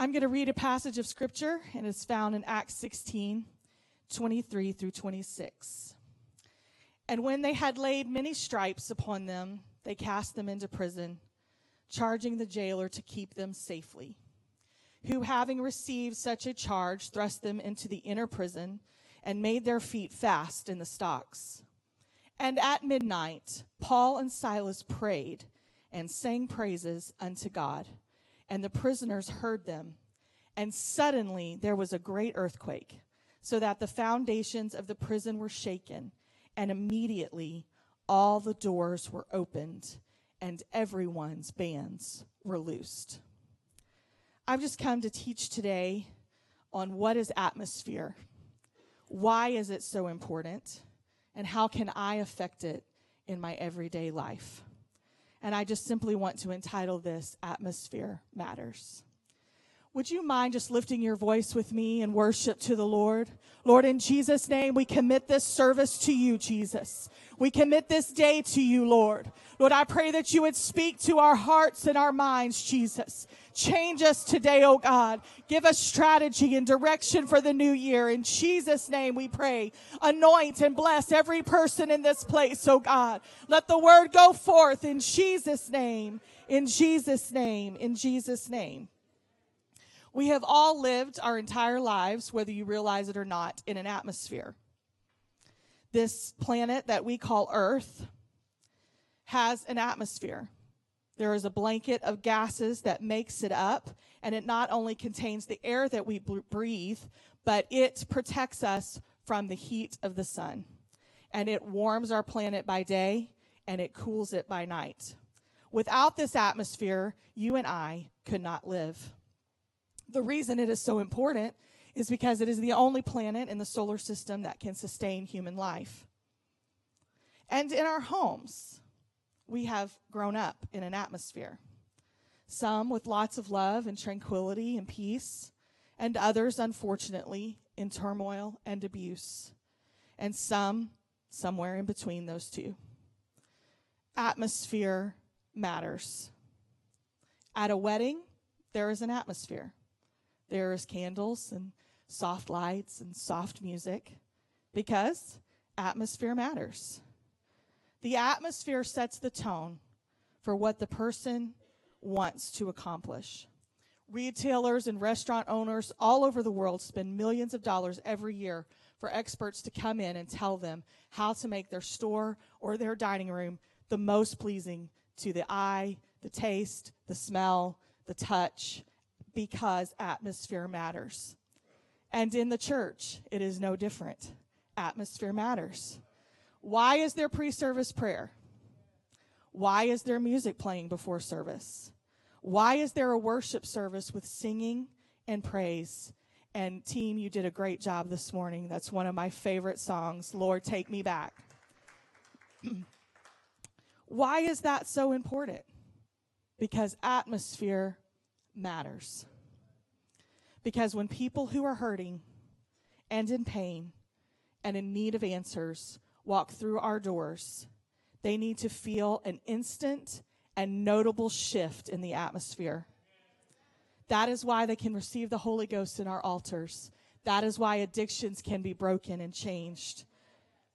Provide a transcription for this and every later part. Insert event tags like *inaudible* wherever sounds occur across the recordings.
I'm going to read a passage of scripture, and it's found in Acts 16 23 through 26. And when they had laid many stripes upon them, they cast them into prison, charging the jailer to keep them safely. Who, having received such a charge, thrust them into the inner prison and made their feet fast in the stocks. And at midnight, Paul and Silas prayed and sang praises unto God. And the prisoners heard them. And suddenly there was a great earthquake, so that the foundations of the prison were shaken. And immediately all the doors were opened, and everyone's bands were loosed. I've just come to teach today on what is atmosphere. Why is it so important? And how can I affect it in my everyday life? And I just simply want to entitle this Atmosphere Matters. Would you mind just lifting your voice with me in worship to the Lord? Lord, in Jesus' name, we commit this service to you, Jesus. We commit this day to you, Lord. Lord, I pray that you would speak to our hearts and our minds, Jesus. Change us today, oh God. Give us strategy and direction for the new year. In Jesus' name we pray. Anoint and bless every person in this place, oh God. Let the word go forth in Jesus' name. In Jesus' name. In Jesus' name. We have all lived our entire lives, whether you realize it or not, in an atmosphere. This planet that we call Earth has an atmosphere. There is a blanket of gases that makes it up, and it not only contains the air that we breathe, but it protects us from the heat of the sun. And it warms our planet by day and it cools it by night. Without this atmosphere, you and I could not live. The reason it is so important is because it is the only planet in the solar system that can sustain human life. And in our homes, we have grown up in an atmosphere. Some with lots of love and tranquility and peace, and others, unfortunately, in turmoil and abuse, and some somewhere in between those two. Atmosphere matters. At a wedding, there is an atmosphere. There is candles and soft lights and soft music because atmosphere matters. The atmosphere sets the tone for what the person wants to accomplish. Retailers and restaurant owners all over the world spend millions of dollars every year for experts to come in and tell them how to make their store or their dining room the most pleasing to the eye, the taste, the smell, the touch, because atmosphere matters. And in the church, it is no different. Atmosphere matters. Why is there pre service prayer? Why is there music playing before service? Why is there a worship service with singing and praise? And, team, you did a great job this morning. That's one of my favorite songs, Lord, Take Me Back. *clears throat* Why is that so important? Because atmosphere matters. Because when people who are hurting and in pain and in need of answers walk through our doors, they need to feel an instant and notable shift in the atmosphere. That is why they can receive the Holy Ghost in our altars. That is why addictions can be broken and changed.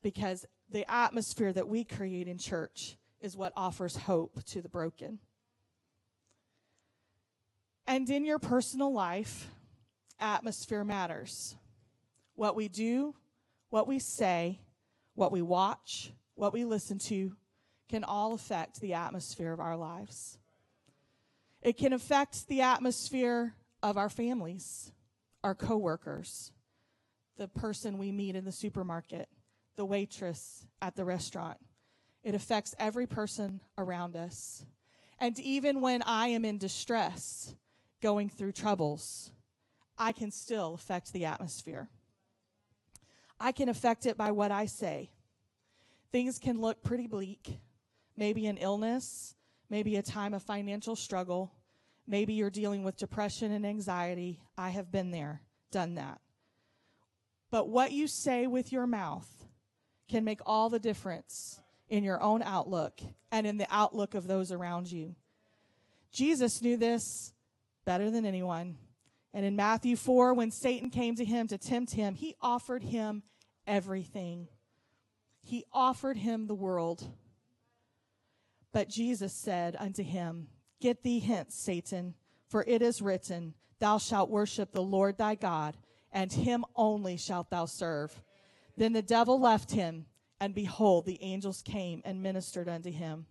Because the atmosphere that we create in church is what offers hope to the broken. And in your personal life, atmosphere matters. What we do, what we say, what we watch, what we listen to can all affect the atmosphere of our lives. It can affect the atmosphere of our families, our coworkers, the person we meet in the supermarket, the waitress at the restaurant. It affects every person around us. And even when I am in distress, going through troubles, I can still affect the atmosphere. I can affect it by what I say. Things can look pretty bleak. Maybe an illness, maybe a time of financial struggle, maybe you're dealing with depression and anxiety. I have been there, done that. But what you say with your mouth can make all the difference in your own outlook and in the outlook of those around you. Jesus knew this better than anyone. And in Matthew 4, when Satan came to him to tempt him, he offered him everything. He offered him the world. But Jesus said unto him, Get thee hence, Satan, for it is written, Thou shalt worship the Lord thy God, and him only shalt thou serve. Then the devil left him, and behold, the angels came and ministered unto him.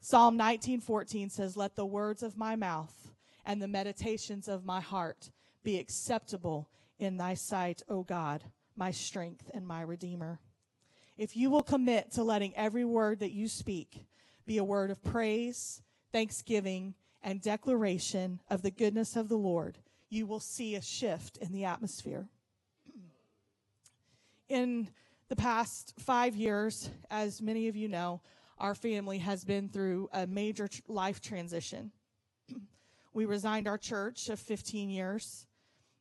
Psalm 19:14 says, "Let the words of my mouth and the meditations of my heart be acceptable in thy sight, O God, my strength and my redeemer." If you will commit to letting every word that you speak be a word of praise, thanksgiving, and declaration of the goodness of the Lord, you will see a shift in the atmosphere. *clears throat* In the past five years, as many of you know, our family has been through a major life transition. We resigned our church of 15 years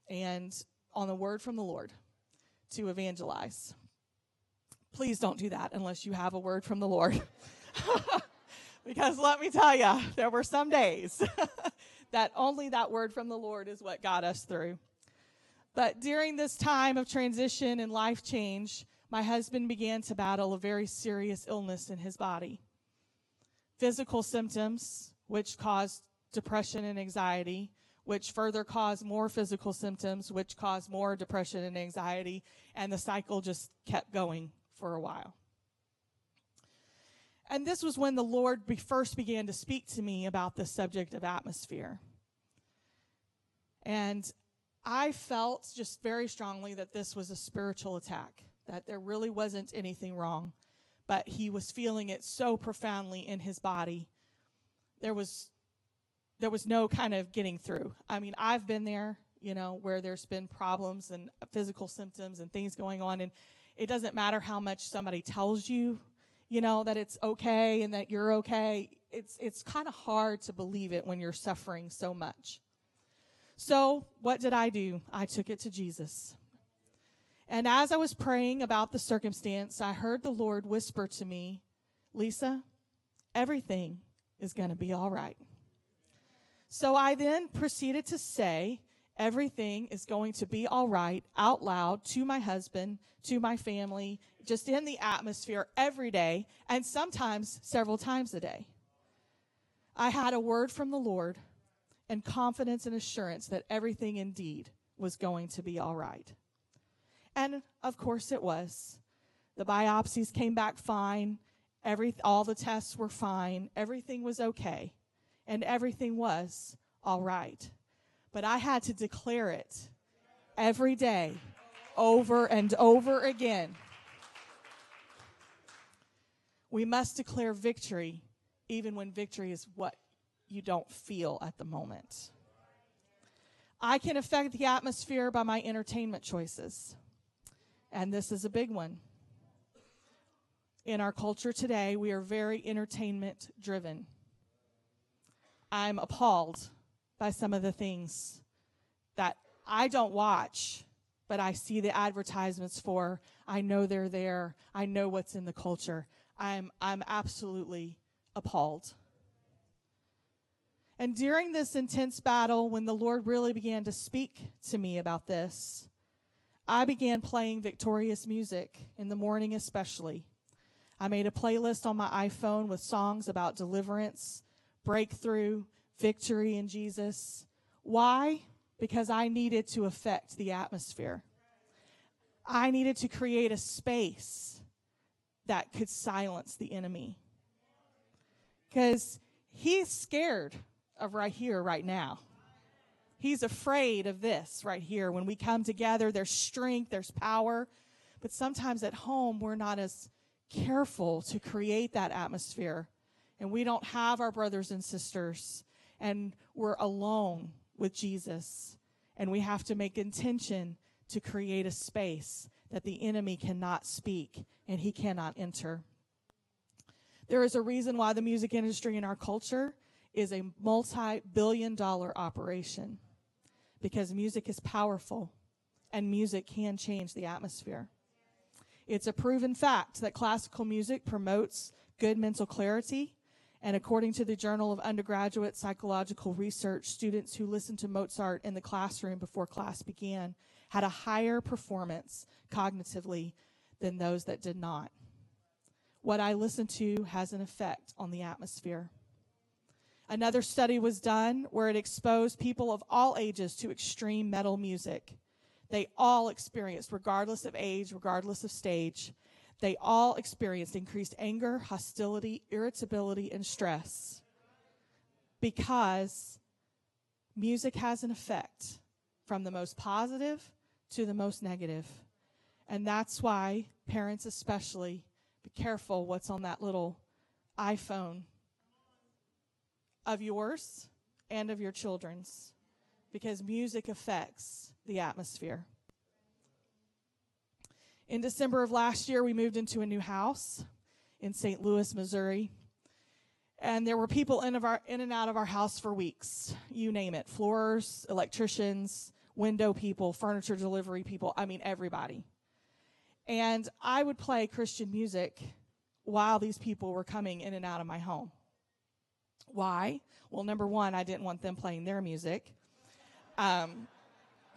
and on the word from the Lord to evangelize. Please don't do that unless you have a word from the Lord. *laughs* because let me tell you, there were some days *laughs* that only that word from the Lord is what got us through. But during this time of transition and life change, my husband began to battle a very serious illness in his body. Physical symptoms, which caused depression and anxiety, which further caused more physical symptoms, which caused more depression and anxiety, and the cycle just kept going for a while. And this was when the Lord first began to speak to me about the subject of atmosphere. And I felt just very strongly that this was a spiritual attack that there really wasn't anything wrong, but he was feeling it so profoundly in his body. There was there was no kind of getting through. I mean, I've been there, you know, where there's been problems and physical symptoms and things going on and it doesn't matter how much somebody tells you, you know, that it's okay and that you're okay. It's it's kind of hard to believe it when you're suffering so much. So, what did I do? I took it to Jesus. And as I was praying about the circumstance, I heard the Lord whisper to me, Lisa, everything is going to be all right. So I then proceeded to say, everything is going to be all right out loud to my husband, to my family, just in the atmosphere every day, and sometimes several times a day. I had a word from the Lord and confidence and assurance that everything indeed was going to be all right. And of course it was. The biopsies came back fine. Every, all the tests were fine. Everything was okay. And everything was all right. But I had to declare it every day, over and over again. We must declare victory even when victory is what you don't feel at the moment. I can affect the atmosphere by my entertainment choices. And this is a big one. In our culture today, we are very entertainment driven. I'm appalled by some of the things that I don't watch, but I see the advertisements for. I know they're there. I know what's in the culture. I'm, I'm absolutely appalled. And during this intense battle, when the Lord really began to speak to me about this, I began playing victorious music in the morning, especially. I made a playlist on my iPhone with songs about deliverance, breakthrough, victory in Jesus. Why? Because I needed to affect the atmosphere. I needed to create a space that could silence the enemy. Because he's scared of right here, right now. He's afraid of this right here. When we come together, there's strength, there's power. But sometimes at home, we're not as careful to create that atmosphere. And we don't have our brothers and sisters. And we're alone with Jesus. And we have to make intention to create a space that the enemy cannot speak and he cannot enter. There is a reason why the music industry in our culture is a multi billion dollar operation because music is powerful and music can change the atmosphere. It's a proven fact that classical music promotes good mental clarity. And according to the Journal of Undergraduate Psychological Research, students who listened to Mozart in the classroom before class began had a higher performance cognitively than those that did not. What I listen to has an effect on the atmosphere. Another study was done where it exposed people of all ages to extreme metal music. They all experienced, regardless of age, regardless of stage, they all experienced increased anger, hostility, irritability, and stress because music has an effect from the most positive to the most negative. And that's why parents, especially, be careful what's on that little iPhone of yours and of your children's because music affects the atmosphere. In December of last year, we moved into a new house in St. Louis, Missouri. And there were people in, of our, in and out of our house for weeks. You name it floors, electricians, window people, furniture delivery people. I mean, everybody. And I would play Christian music while these people were coming in and out of my home. Why? Well, number one, I didn't want them playing their music, um,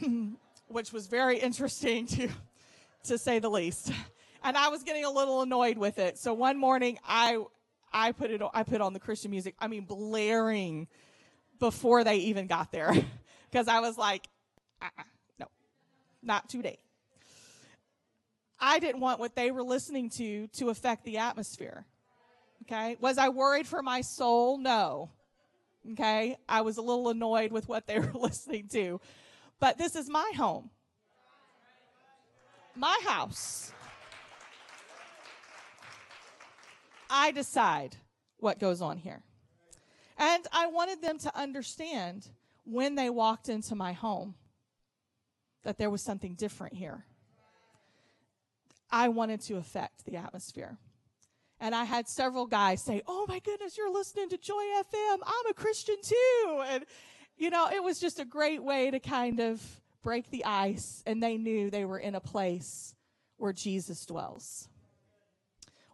*clears throat* which was very interesting *laughs* to, to say the least. And I was getting a little annoyed with it. So one morning, I I put it I put on the Christian music. I mean, blaring before they even got there, *laughs* because I was like, uh-uh, no, not today. I didn't want what they were listening to to affect the atmosphere. Okay. Was I worried for my soul? No. Okay. I was a little annoyed with what they *laughs* were listening to. But this is my home, my house. I decide what goes on here. And I wanted them to understand when they walked into my home that there was something different here. I wanted to affect the atmosphere. And I had several guys say, Oh my goodness, you're listening to Joy FM. I'm a Christian too. And, you know, it was just a great way to kind of break the ice. And they knew they were in a place where Jesus dwells.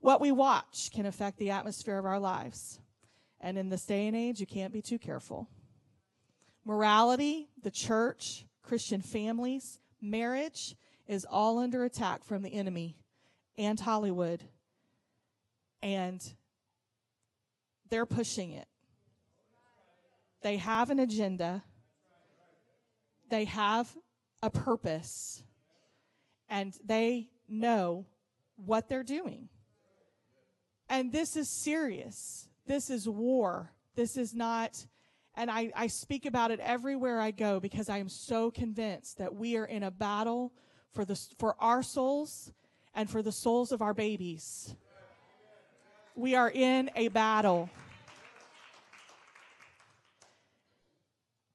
What we watch can affect the atmosphere of our lives. And in this day and age, you can't be too careful. Morality, the church, Christian families, marriage, is all under attack from the enemy and Hollywood. And they're pushing it. They have an agenda, they have a purpose, and they know what they're doing. And this is serious. This is war. This is not, and I, I speak about it everywhere I go because I am so convinced that we are in a battle for, the, for our souls and for the souls of our babies. We are in a battle.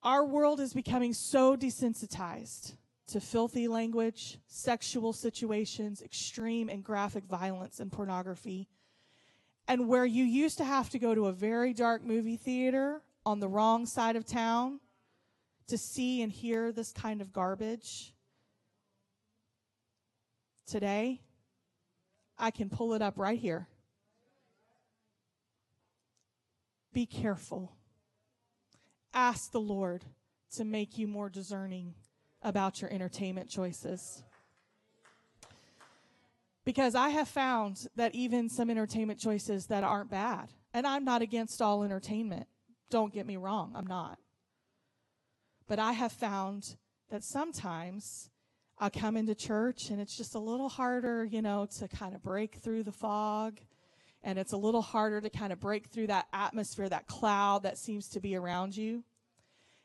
Our world is becoming so desensitized to filthy language, sexual situations, extreme and graphic violence, and pornography. And where you used to have to go to a very dark movie theater on the wrong side of town to see and hear this kind of garbage, today, I can pull it up right here. Be careful. Ask the Lord to make you more discerning about your entertainment choices. Because I have found that even some entertainment choices that aren't bad, and I'm not against all entertainment, don't get me wrong, I'm not. But I have found that sometimes I come into church and it's just a little harder, you know, to kind of break through the fog. And it's a little harder to kind of break through that atmosphere, that cloud that seems to be around you.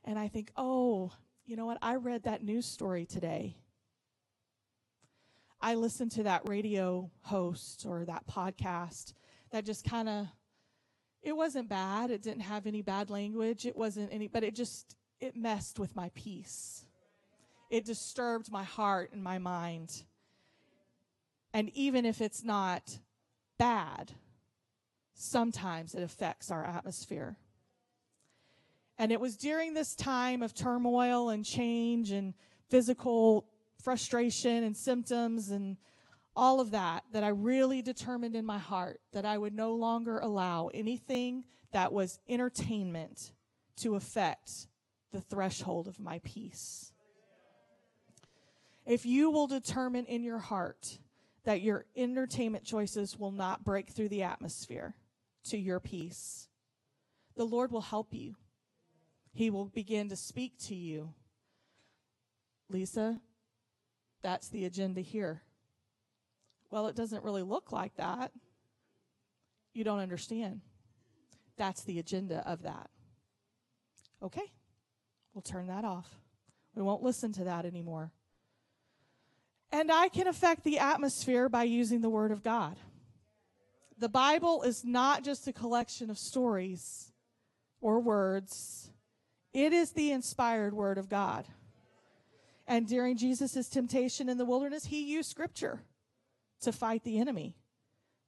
And I think, oh, you know what? I read that news story today. I listened to that radio host or that podcast that just kind of, it wasn't bad. It didn't have any bad language. It wasn't any, but it just, it messed with my peace. It disturbed my heart and my mind. And even if it's not bad, sometimes it affects our atmosphere. And it was during this time of turmoil and change and physical frustration and symptoms and all of that that I really determined in my heart that I would no longer allow anything that was entertainment to affect the threshold of my peace. If you will determine in your heart that your entertainment choices will not break through the atmosphere to your peace, the Lord will help you. He will begin to speak to you. Lisa, that's the agenda here. Well, it doesn't really look like that. You don't understand. That's the agenda of that. Okay, we'll turn that off. We won't listen to that anymore. And I can affect the atmosphere by using the Word of God. The Bible is not just a collection of stories or words, it is the inspired Word of God. And during Jesus' temptation in the wilderness, he used Scripture to fight the enemy.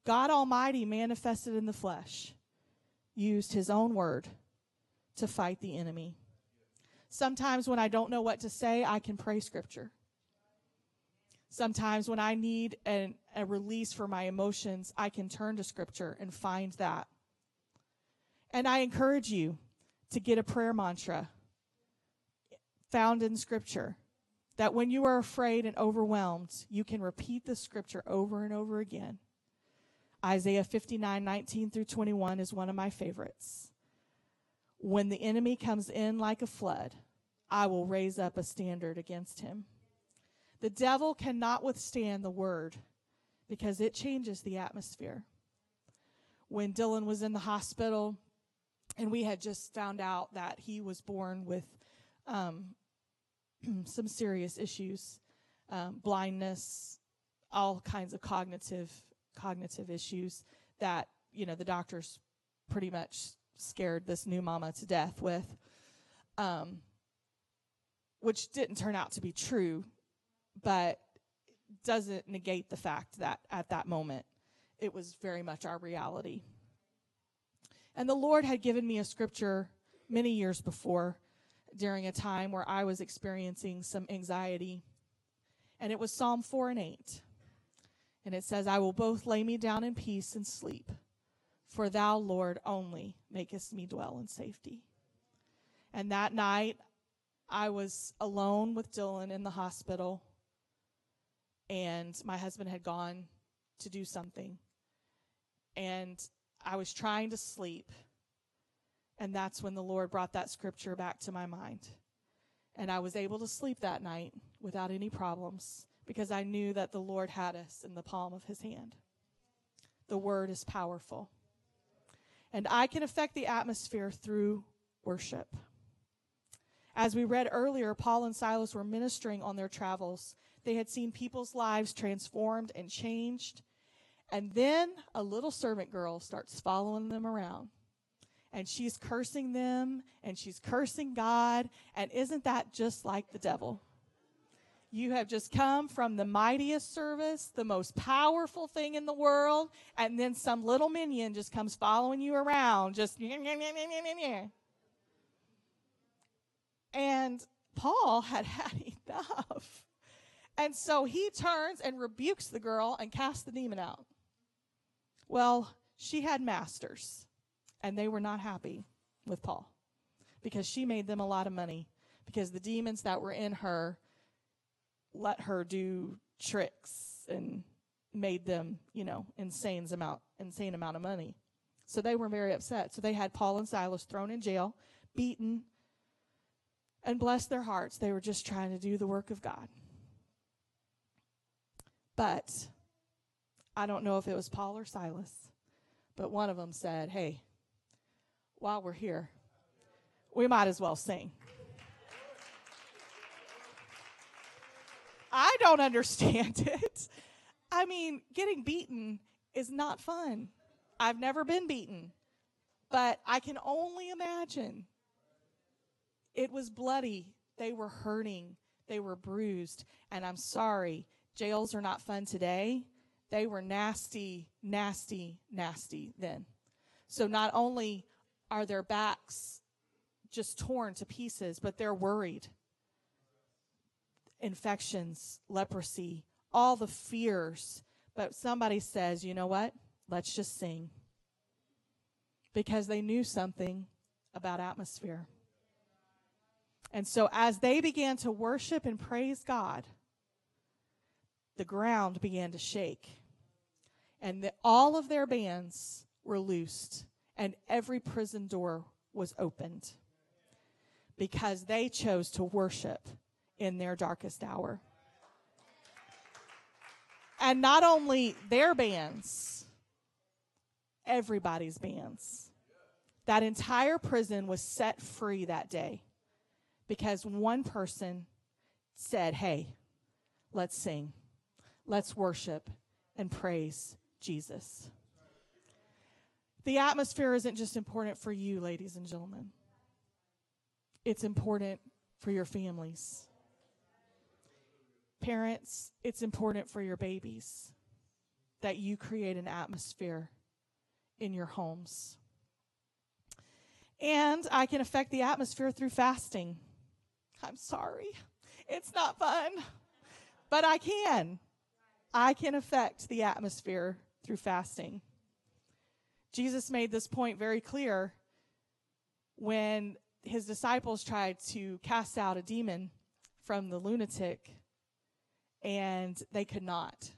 God Almighty, manifested in the flesh, used his own word to fight the enemy. Sometimes when I don't know what to say, I can pray scripture. Sometimes when I need an, a release for my emotions, I can turn to scripture and find that. And I encourage you to get a prayer mantra found in scripture that when you are afraid and overwhelmed, you can repeat the scripture over and over again. Isaiah 59, 19 through 21 is one of my favorites. When the enemy comes in like a flood, I will raise up a standard against him. The devil cannot withstand the word because it changes the atmosphere. When Dylan was in the hospital, and we had just found out that he was born with um, *clears throat* some serious issues, um, blindness, all kinds of cognitive cognitive issues that you know the doctors pretty much scared this new mama to death with, um, which didn't turn out to be true, but doesn't negate the fact that at that moment it was very much our reality. And the Lord had given me a scripture many years before during a time where I was experiencing some anxiety. And it was Psalm 4 and 8. And it says, I will both lay me down in peace and sleep, for thou, Lord, only makest me dwell in safety. And that night, I was alone with Dylan in the hospital, and my husband had gone to do something. And I was trying to sleep and that's when the Lord brought that scripture back to my mind. And I was able to sleep that night without any problems because I knew that the Lord had us in the palm of his hand. The word is powerful. And I can affect the atmosphere through worship. As we read earlier, Paul and Silas were ministering on their travels. They had seen people's lives transformed and changed. And then a little servant girl starts following them around and she's cursing them and she's cursing God. And isn't that just like the devil? You have just come from the mightiest service, the most powerful thing in the world, and then some little minion just comes following you around, just. *laughs* And Paul had *laughs* had enough. And so he turns and rebukes the girl and casts the demon out. Well, she had masters and they were not happy with Paul because she made them a lot of money because the demons that were in her let her do tricks and made them, you know, insane amount insane amount of money. So they were very upset. So they had Paul and Silas thrown in jail, beaten, and bless their hearts, they were just trying to do the work of God. But I don't know if it was Paul or Silas, but one of them said, Hey, while we're here, we might as well sing. I don't understand *laughs* it. I mean, getting beaten is not fun. I've never been beaten, but I can only imagine It was bloody. They were hurting. They were bruised. And I'm sorry, jails are not fun today. They were nasty, nasty, nasty then. So not only are their backs just torn to pieces, but they're worried. Infections, leprosy, all the fears. But somebody says, you know what? Let's just sing. Because they knew something about atmosphere. And so as they began to worship and praise God, the ground began to shake. And the, all of their bands were loosed, and every prison door was opened because they chose to worship in their darkest hour. And not only their bands, everybody's bands. That entire prison was set free that day because one person said, Hey, let's sing, let's worship and praise Jesus. The atmosphere isn't just important for you, ladies and gentlemen, it's important for your families. Parents, it's important for your babies that you create an atmosphere in your homes. And I can affect the atmosphere through fasting. I'm sorry. It's not fun, but I can. I can affect the atmosphere through fasting. Jesus made this point very clear when his disciples tried to cast out a demon from the lunatic and they could not.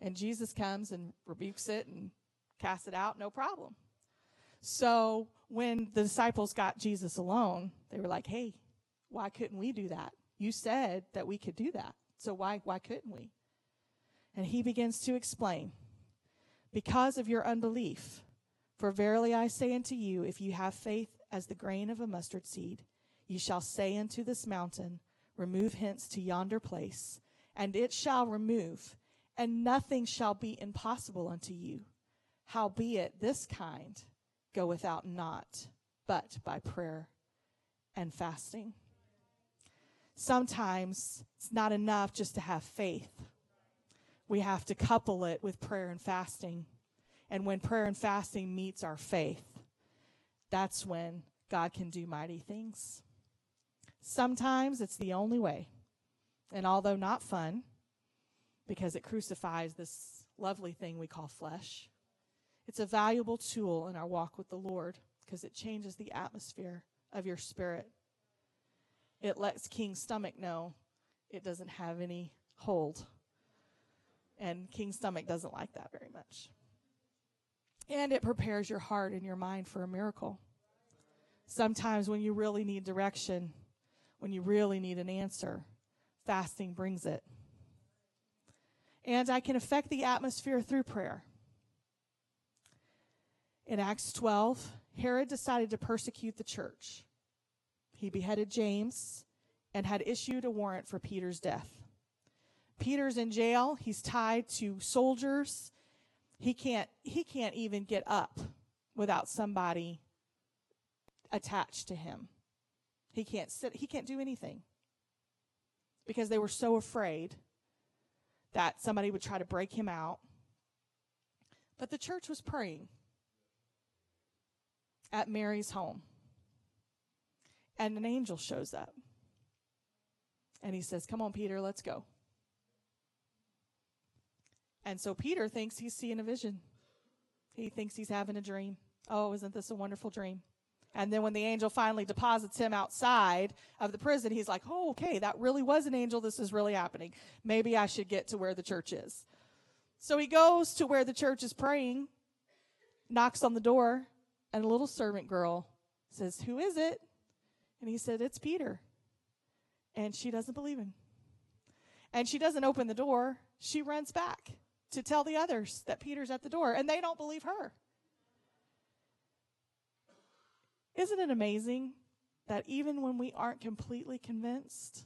And Jesus comes and rebukes it and casts it out, no problem. So when the disciples got Jesus alone, they were like, hey, why couldn't we do that? You said that we could do that. So why, why couldn't we? And he begins to explain because of your unbelief. For verily I say unto you, if you have faith as the grain of a mustard seed, ye shall say unto this mountain, Remove hence to yonder place, and it shall remove, and nothing shall be impossible unto you. Howbeit this kind go without not, but by prayer and fasting. Sometimes it's not enough just to have faith. We have to couple it with prayer and fasting. And when prayer and fasting meets our faith, that's when God can do mighty things. Sometimes it's the only way. And although not fun, because it crucifies this lovely thing we call flesh, it's a valuable tool in our walk with the Lord because it changes the atmosphere of your spirit. It lets King's stomach know it doesn't have any hold. And King's stomach doesn't like that very much. And it prepares your heart and your mind for a miracle. Sometimes when you really need direction, when you really need an answer, fasting brings it. And I can affect the atmosphere through prayer. In Acts 12, Herod decided to persecute the church. He beheaded James and had issued a warrant for Peter's death. Peter's in jail. He's tied to soldiers he can't he can't even get up without somebody attached to him. He can't sit he can't do anything. Because they were so afraid that somebody would try to break him out. But the church was praying at Mary's home. And an angel shows up. And he says, Come on, Peter, let's go. And so Peter thinks he's seeing a vision. He thinks he's having a dream. Oh, isn't this a wonderful dream? And then when the angel finally deposits him outside of the prison, he's like, oh, okay, that really was an angel. This is really happening. Maybe I should get to where the church is. So he goes to where the church is praying, knocks on the door, and a little servant girl says, Who is it? And he said, It's Peter. And she doesn't believe him. And she doesn't open the door. She runs back to tell the others that Peter's at the door, and they don't believe her. Isn't it amazing that even when we aren't completely convinced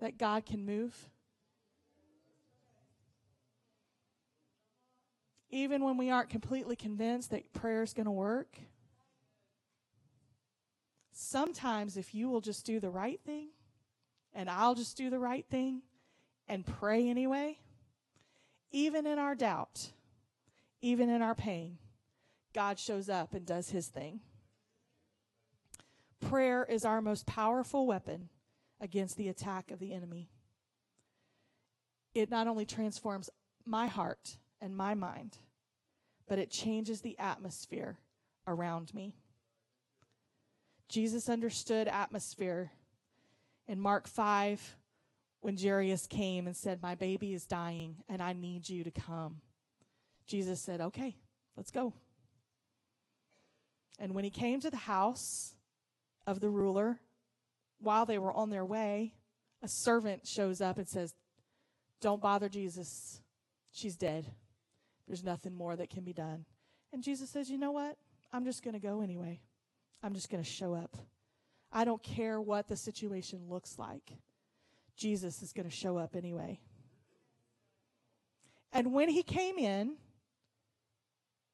that God can move, even when we aren't completely convinced that prayer is going to work, sometimes if you will just do the right thing, and I'll just do the right thing and pray anyway, even in our doubt, even in our pain, God shows up and does his thing. Prayer is our most powerful weapon against the attack of the enemy. It not only transforms my heart and my mind, but it changes the atmosphere around me. Jesus understood atmosphere in Mark 5 when Jairus came and said, My baby is dying and I need you to come. Jesus said, Okay, let's go. And when he came to the house of the ruler, while they were on their way, a servant shows up and says, Don't bother Jesus. She's dead. There's nothing more that can be done. And Jesus says, You know what? I'm just going to go anyway. I'm just going to show up. I don't care what the situation looks like. Jesus is going to show up anyway. And when he came in,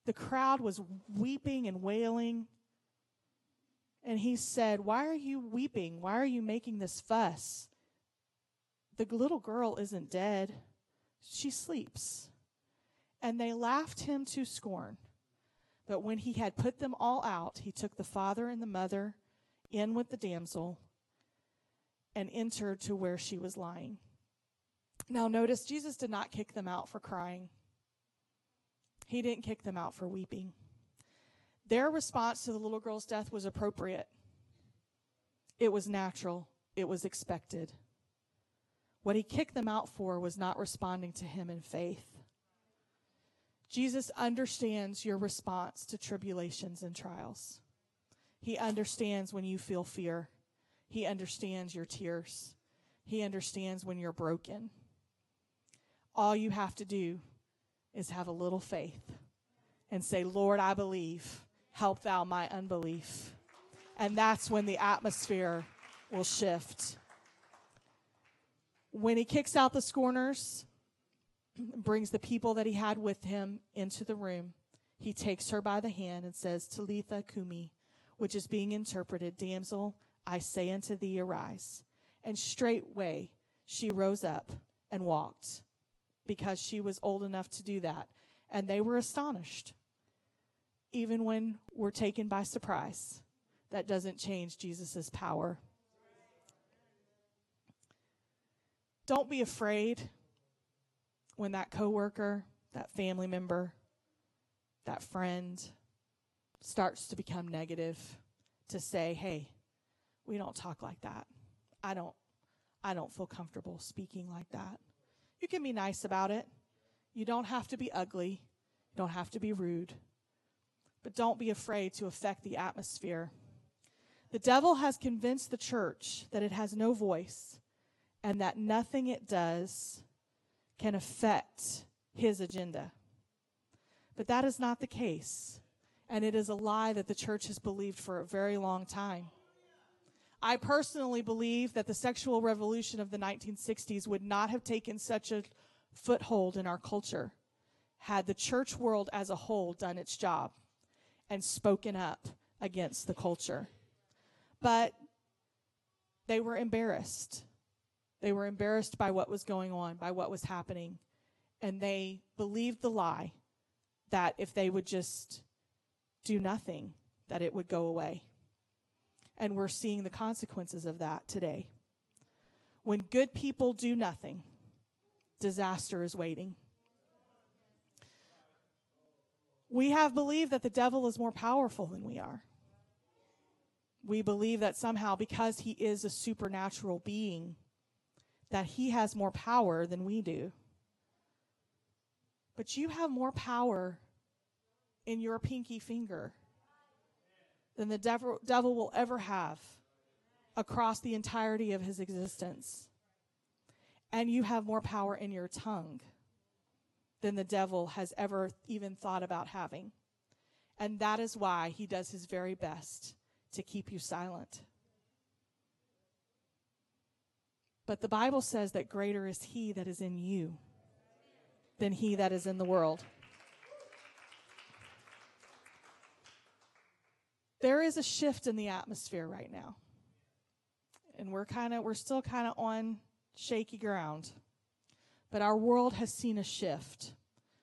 the crowd was weeping and wailing. And he said, Why are you weeping? Why are you making this fuss? The little girl isn't dead, she sleeps. And they laughed him to scorn. But when he had put them all out, he took the father and the mother in with the damsel and entered to where she was lying. Now, notice Jesus did not kick them out for crying, he didn't kick them out for weeping. Their response to the little girl's death was appropriate, it was natural, it was expected. What he kicked them out for was not responding to him in faith. Jesus understands your response to tribulations and trials. He understands when you feel fear. He understands your tears. He understands when you're broken. All you have to do is have a little faith and say, Lord, I believe. Help thou my unbelief. And that's when the atmosphere will shift. When he kicks out the scorners, brings the people that he had with him into the room, he takes her by the hand and says, Talitha Kumi, which is being interpreted, Damsel, I say unto thee, arise. And straightway she rose up and walked, because she was old enough to do that. And they were astonished. Even when we're taken by surprise, that doesn't change Jesus' power. Don't be afraid when that coworker, that family member, that friend, starts to become negative to say, "Hey, we don't talk like that. I don't I don't feel comfortable speaking like that." You can be nice about it. You don't have to be ugly. You don't have to be rude. But don't be afraid to affect the atmosphere. The devil has convinced the church that it has no voice and that nothing it does can affect his agenda. But that is not the case and it is a lie that the church has believed for a very long time. I personally believe that the sexual revolution of the 1960s would not have taken such a foothold in our culture had the church world as a whole done its job and spoken up against the culture. But they were embarrassed. They were embarrassed by what was going on, by what was happening. And they believed the lie that if they would just do nothing, that it would go away. And we're seeing the consequences of that today. When good people do nothing, disaster is waiting. We have believed that the devil is more powerful than we are. We believe that somehow, because he is a supernatural being, that he has more power than we do. But you have more power in your pinky finger than the devil, devil will ever have across the entirety of his existence. And you have more power in your tongue than the devil has ever even thought about having. And that is why he does his very best to keep you silent. But the Bible says that greater is he that is in you than he that is in the world. there is a shift in the atmosphere right now. And we're kind of we're still kind of on shaky ground. But our world has seen a shift,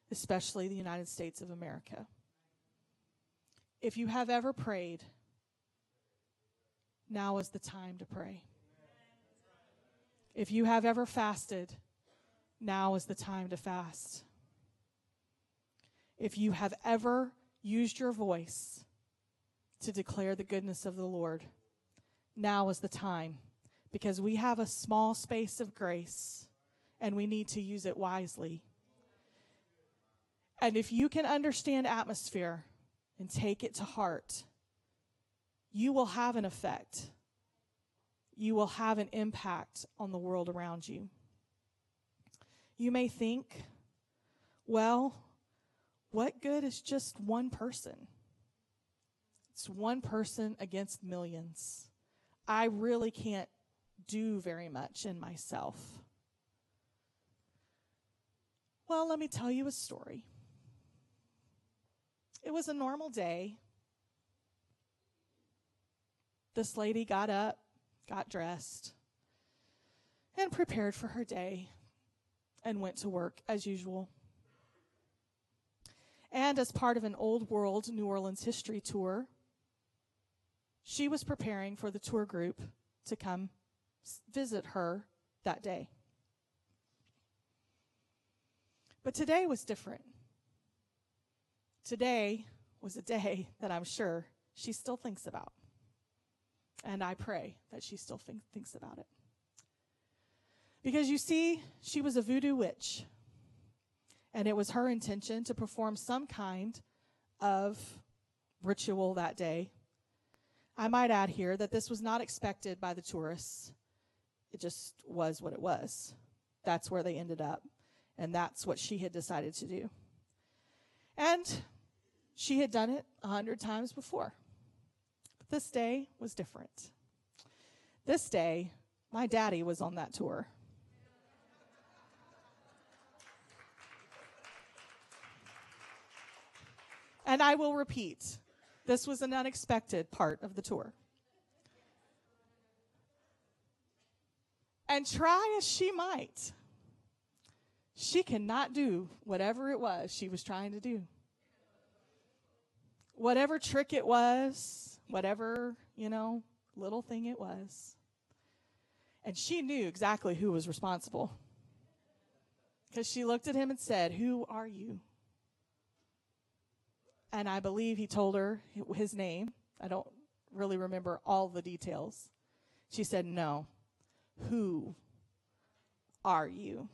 especially the United States of America. If you have ever prayed, now is the time to pray. If you have ever fasted, now is the time to fast. If you have ever used your voice to declare the goodness of the Lord, now is the time because we have a small space of grace and we need to use it wisely. And if you can understand atmosphere and take it to heart, you will have an effect. You will have an impact on the world around you. You may think, well, what good is just one person? It's one person against millions. I really can't do very much in myself. Well, let me tell you a story. It was a normal day. This lady got up, got dressed, and prepared for her day and went to work as usual. And as part of an old world New Orleans history tour, she was preparing for the tour group to come visit her that day. But today was different. Today was a day that I'm sure she still thinks about. And I pray that she still think, thinks about it. Because you see, she was a voodoo witch. And it was her intention to perform some kind of ritual that day. I might add here that this was not expected by the tourists. It just was what it was. That's where they ended up. And that's what she had decided to do. And she had done it a hundred times before. This day was different. This day, my daddy was on that tour. And I will repeat this was an unexpected part of the tour. And try as she might, she cannot do whatever it was she was trying to do. Whatever trick it was, whatever, you know, little thing it was. And she knew exactly who was responsible. Because she looked at him and said, Who are you? And I believe he told her his name. I don't really remember all the details. She said, No. Who are you?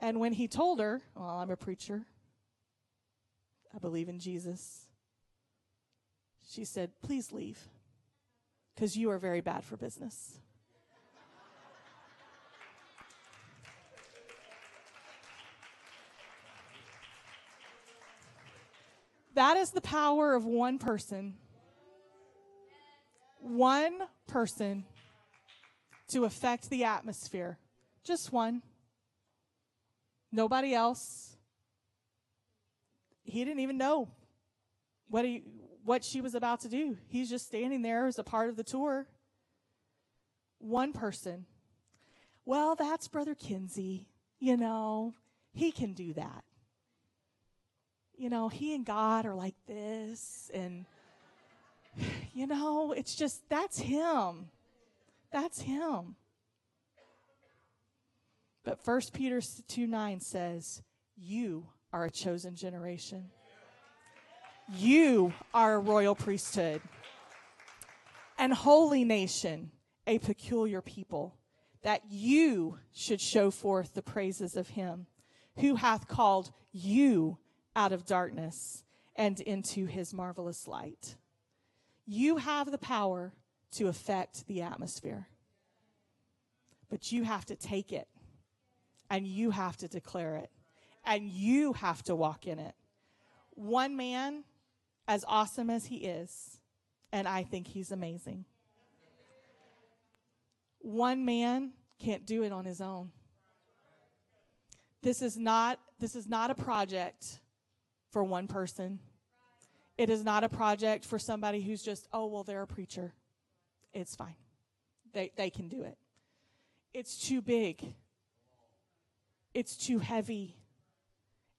And when he told her, Well, I'm a preacher, I believe in Jesus, she said, Please leave, because you are very bad for business. That is the power of one person. One person to affect the atmosphere. Just one. Nobody else. He didn't even know what he what she was about to do. He's just standing there as a part of the tour. One person. Well, that's Brother Kinsey. You know, he can do that. You know, he and God are like this. And, *sighs* you know, it's just, that's him. That's him. But 1 Peter 2 9 says, You are a chosen generation. You are a royal priesthood and holy nation, a peculiar people, that you should show forth the praises of him who hath called you out of darkness and into his marvelous light. You have the power to affect the atmosphere. But you have to take it and you have to declare it and you have to walk in it. One man, as awesome as he is, and I think he's amazing, one man can't do it on his own. This is not this is not a project for one person. It is not a project for somebody who's just, oh, well, they're a preacher. It's fine. They, they can do it. It's too big, it's too heavy.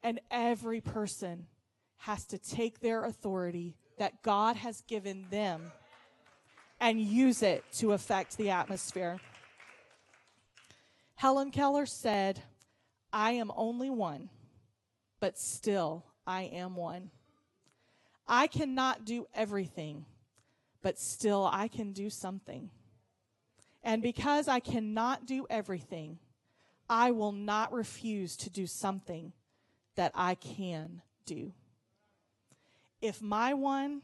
And every person has to take their authority that God has given them and use it to affect the atmosphere. Helen Keller said, I am only one, but still I am one. I cannot do everything, but still I can do something. And because I cannot do everything, I will not refuse to do something that I can do. If my one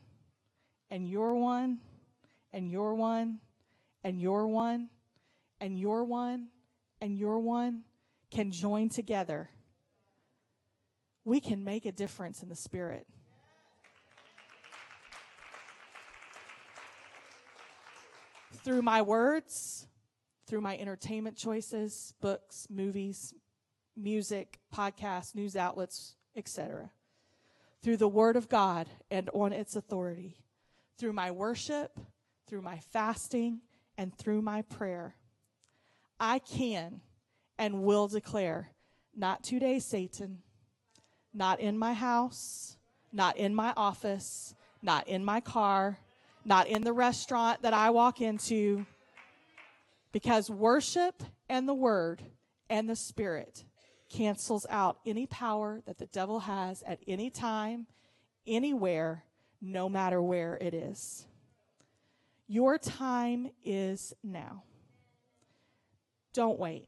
and your one and your one and your one and your one and your one can join together, we can make a difference in the spirit. Through my words, through my entertainment choices, books, movies, music, podcasts, news outlets, etc. Through the Word of God and on its authority. Through my worship, through my fasting, and through my prayer. I can and will declare not today, Satan, not in my house, not in my office, not in my car, not in the restaurant that I walk into, because worship and the word and the spirit cancels out any power that the devil has at any time, anywhere, no matter where it is. Your time is now. Don't wait.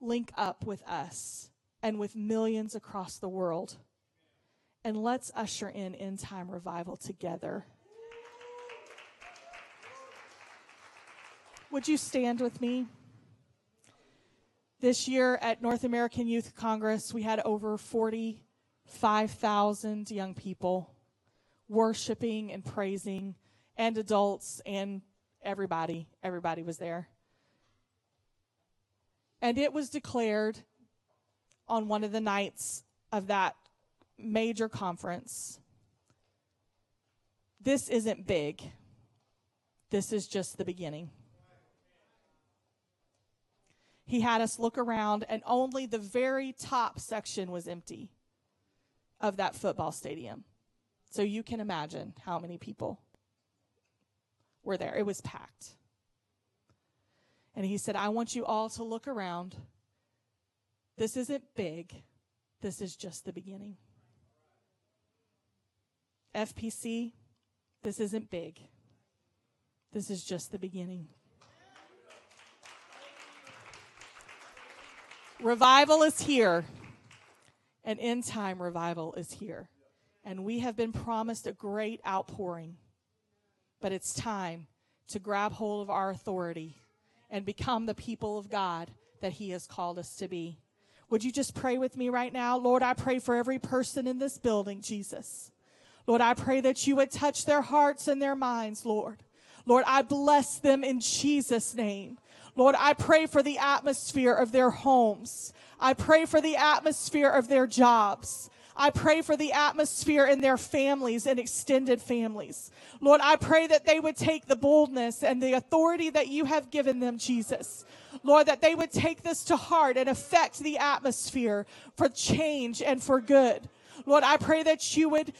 Link up with us and with millions across the world. And let's usher in end time revival together. Would you stand with me? This year at North American Youth Congress, we had over 45,000 young people worshiping and praising, and adults and everybody. Everybody was there. And it was declared on one of the nights of that major conference this isn't big, this is just the beginning. He had us look around, and only the very top section was empty of that football stadium. So you can imagine how many people were there. It was packed. And he said, I want you all to look around. This isn't big, this is just the beginning. FPC, this isn't big. This is just the beginning. Revival is here, and end time revival is here. And we have been promised a great outpouring, but it's time to grab hold of our authority and become the people of God that He has called us to be. Would you just pray with me right now? Lord, I pray for every person in this building, Jesus. Lord, I pray that you would touch their hearts and their minds, Lord. Lord, I bless them in Jesus' name. Lord, I pray for the atmosphere of their homes. I pray for the atmosphere of their jobs. I pray for the atmosphere in their families and extended families. Lord, I pray that they would take the boldness and the authority that you have given them, Jesus. Lord, that they would take this to heart and affect the atmosphere for change and for good. Lord, I pray that you would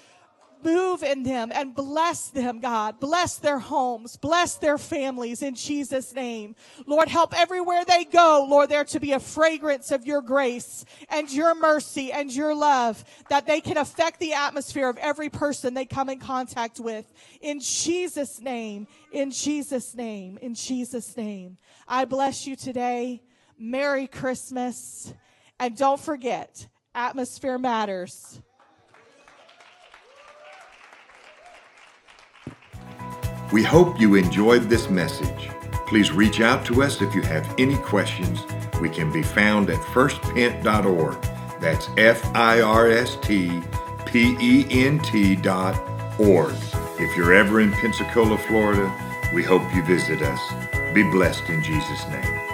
move in them and bless them, God. Bless their homes, bless their families in Jesus' name. Lord, help everywhere they go, Lord, there to be a fragrance of your grace and your mercy and your love that they can affect the atmosphere of every person they come in contact with. In Jesus' name, in Jesus' name, in Jesus' name. I bless you today. Merry Christmas. And don't forget, atmosphere matters. We hope you enjoyed this message. Please reach out to us if you have any questions. We can be found at firstpent.org. That's F I R S T P E N T dot org. If you're ever in Pensacola, Florida, we hope you visit us. Be blessed in Jesus' name.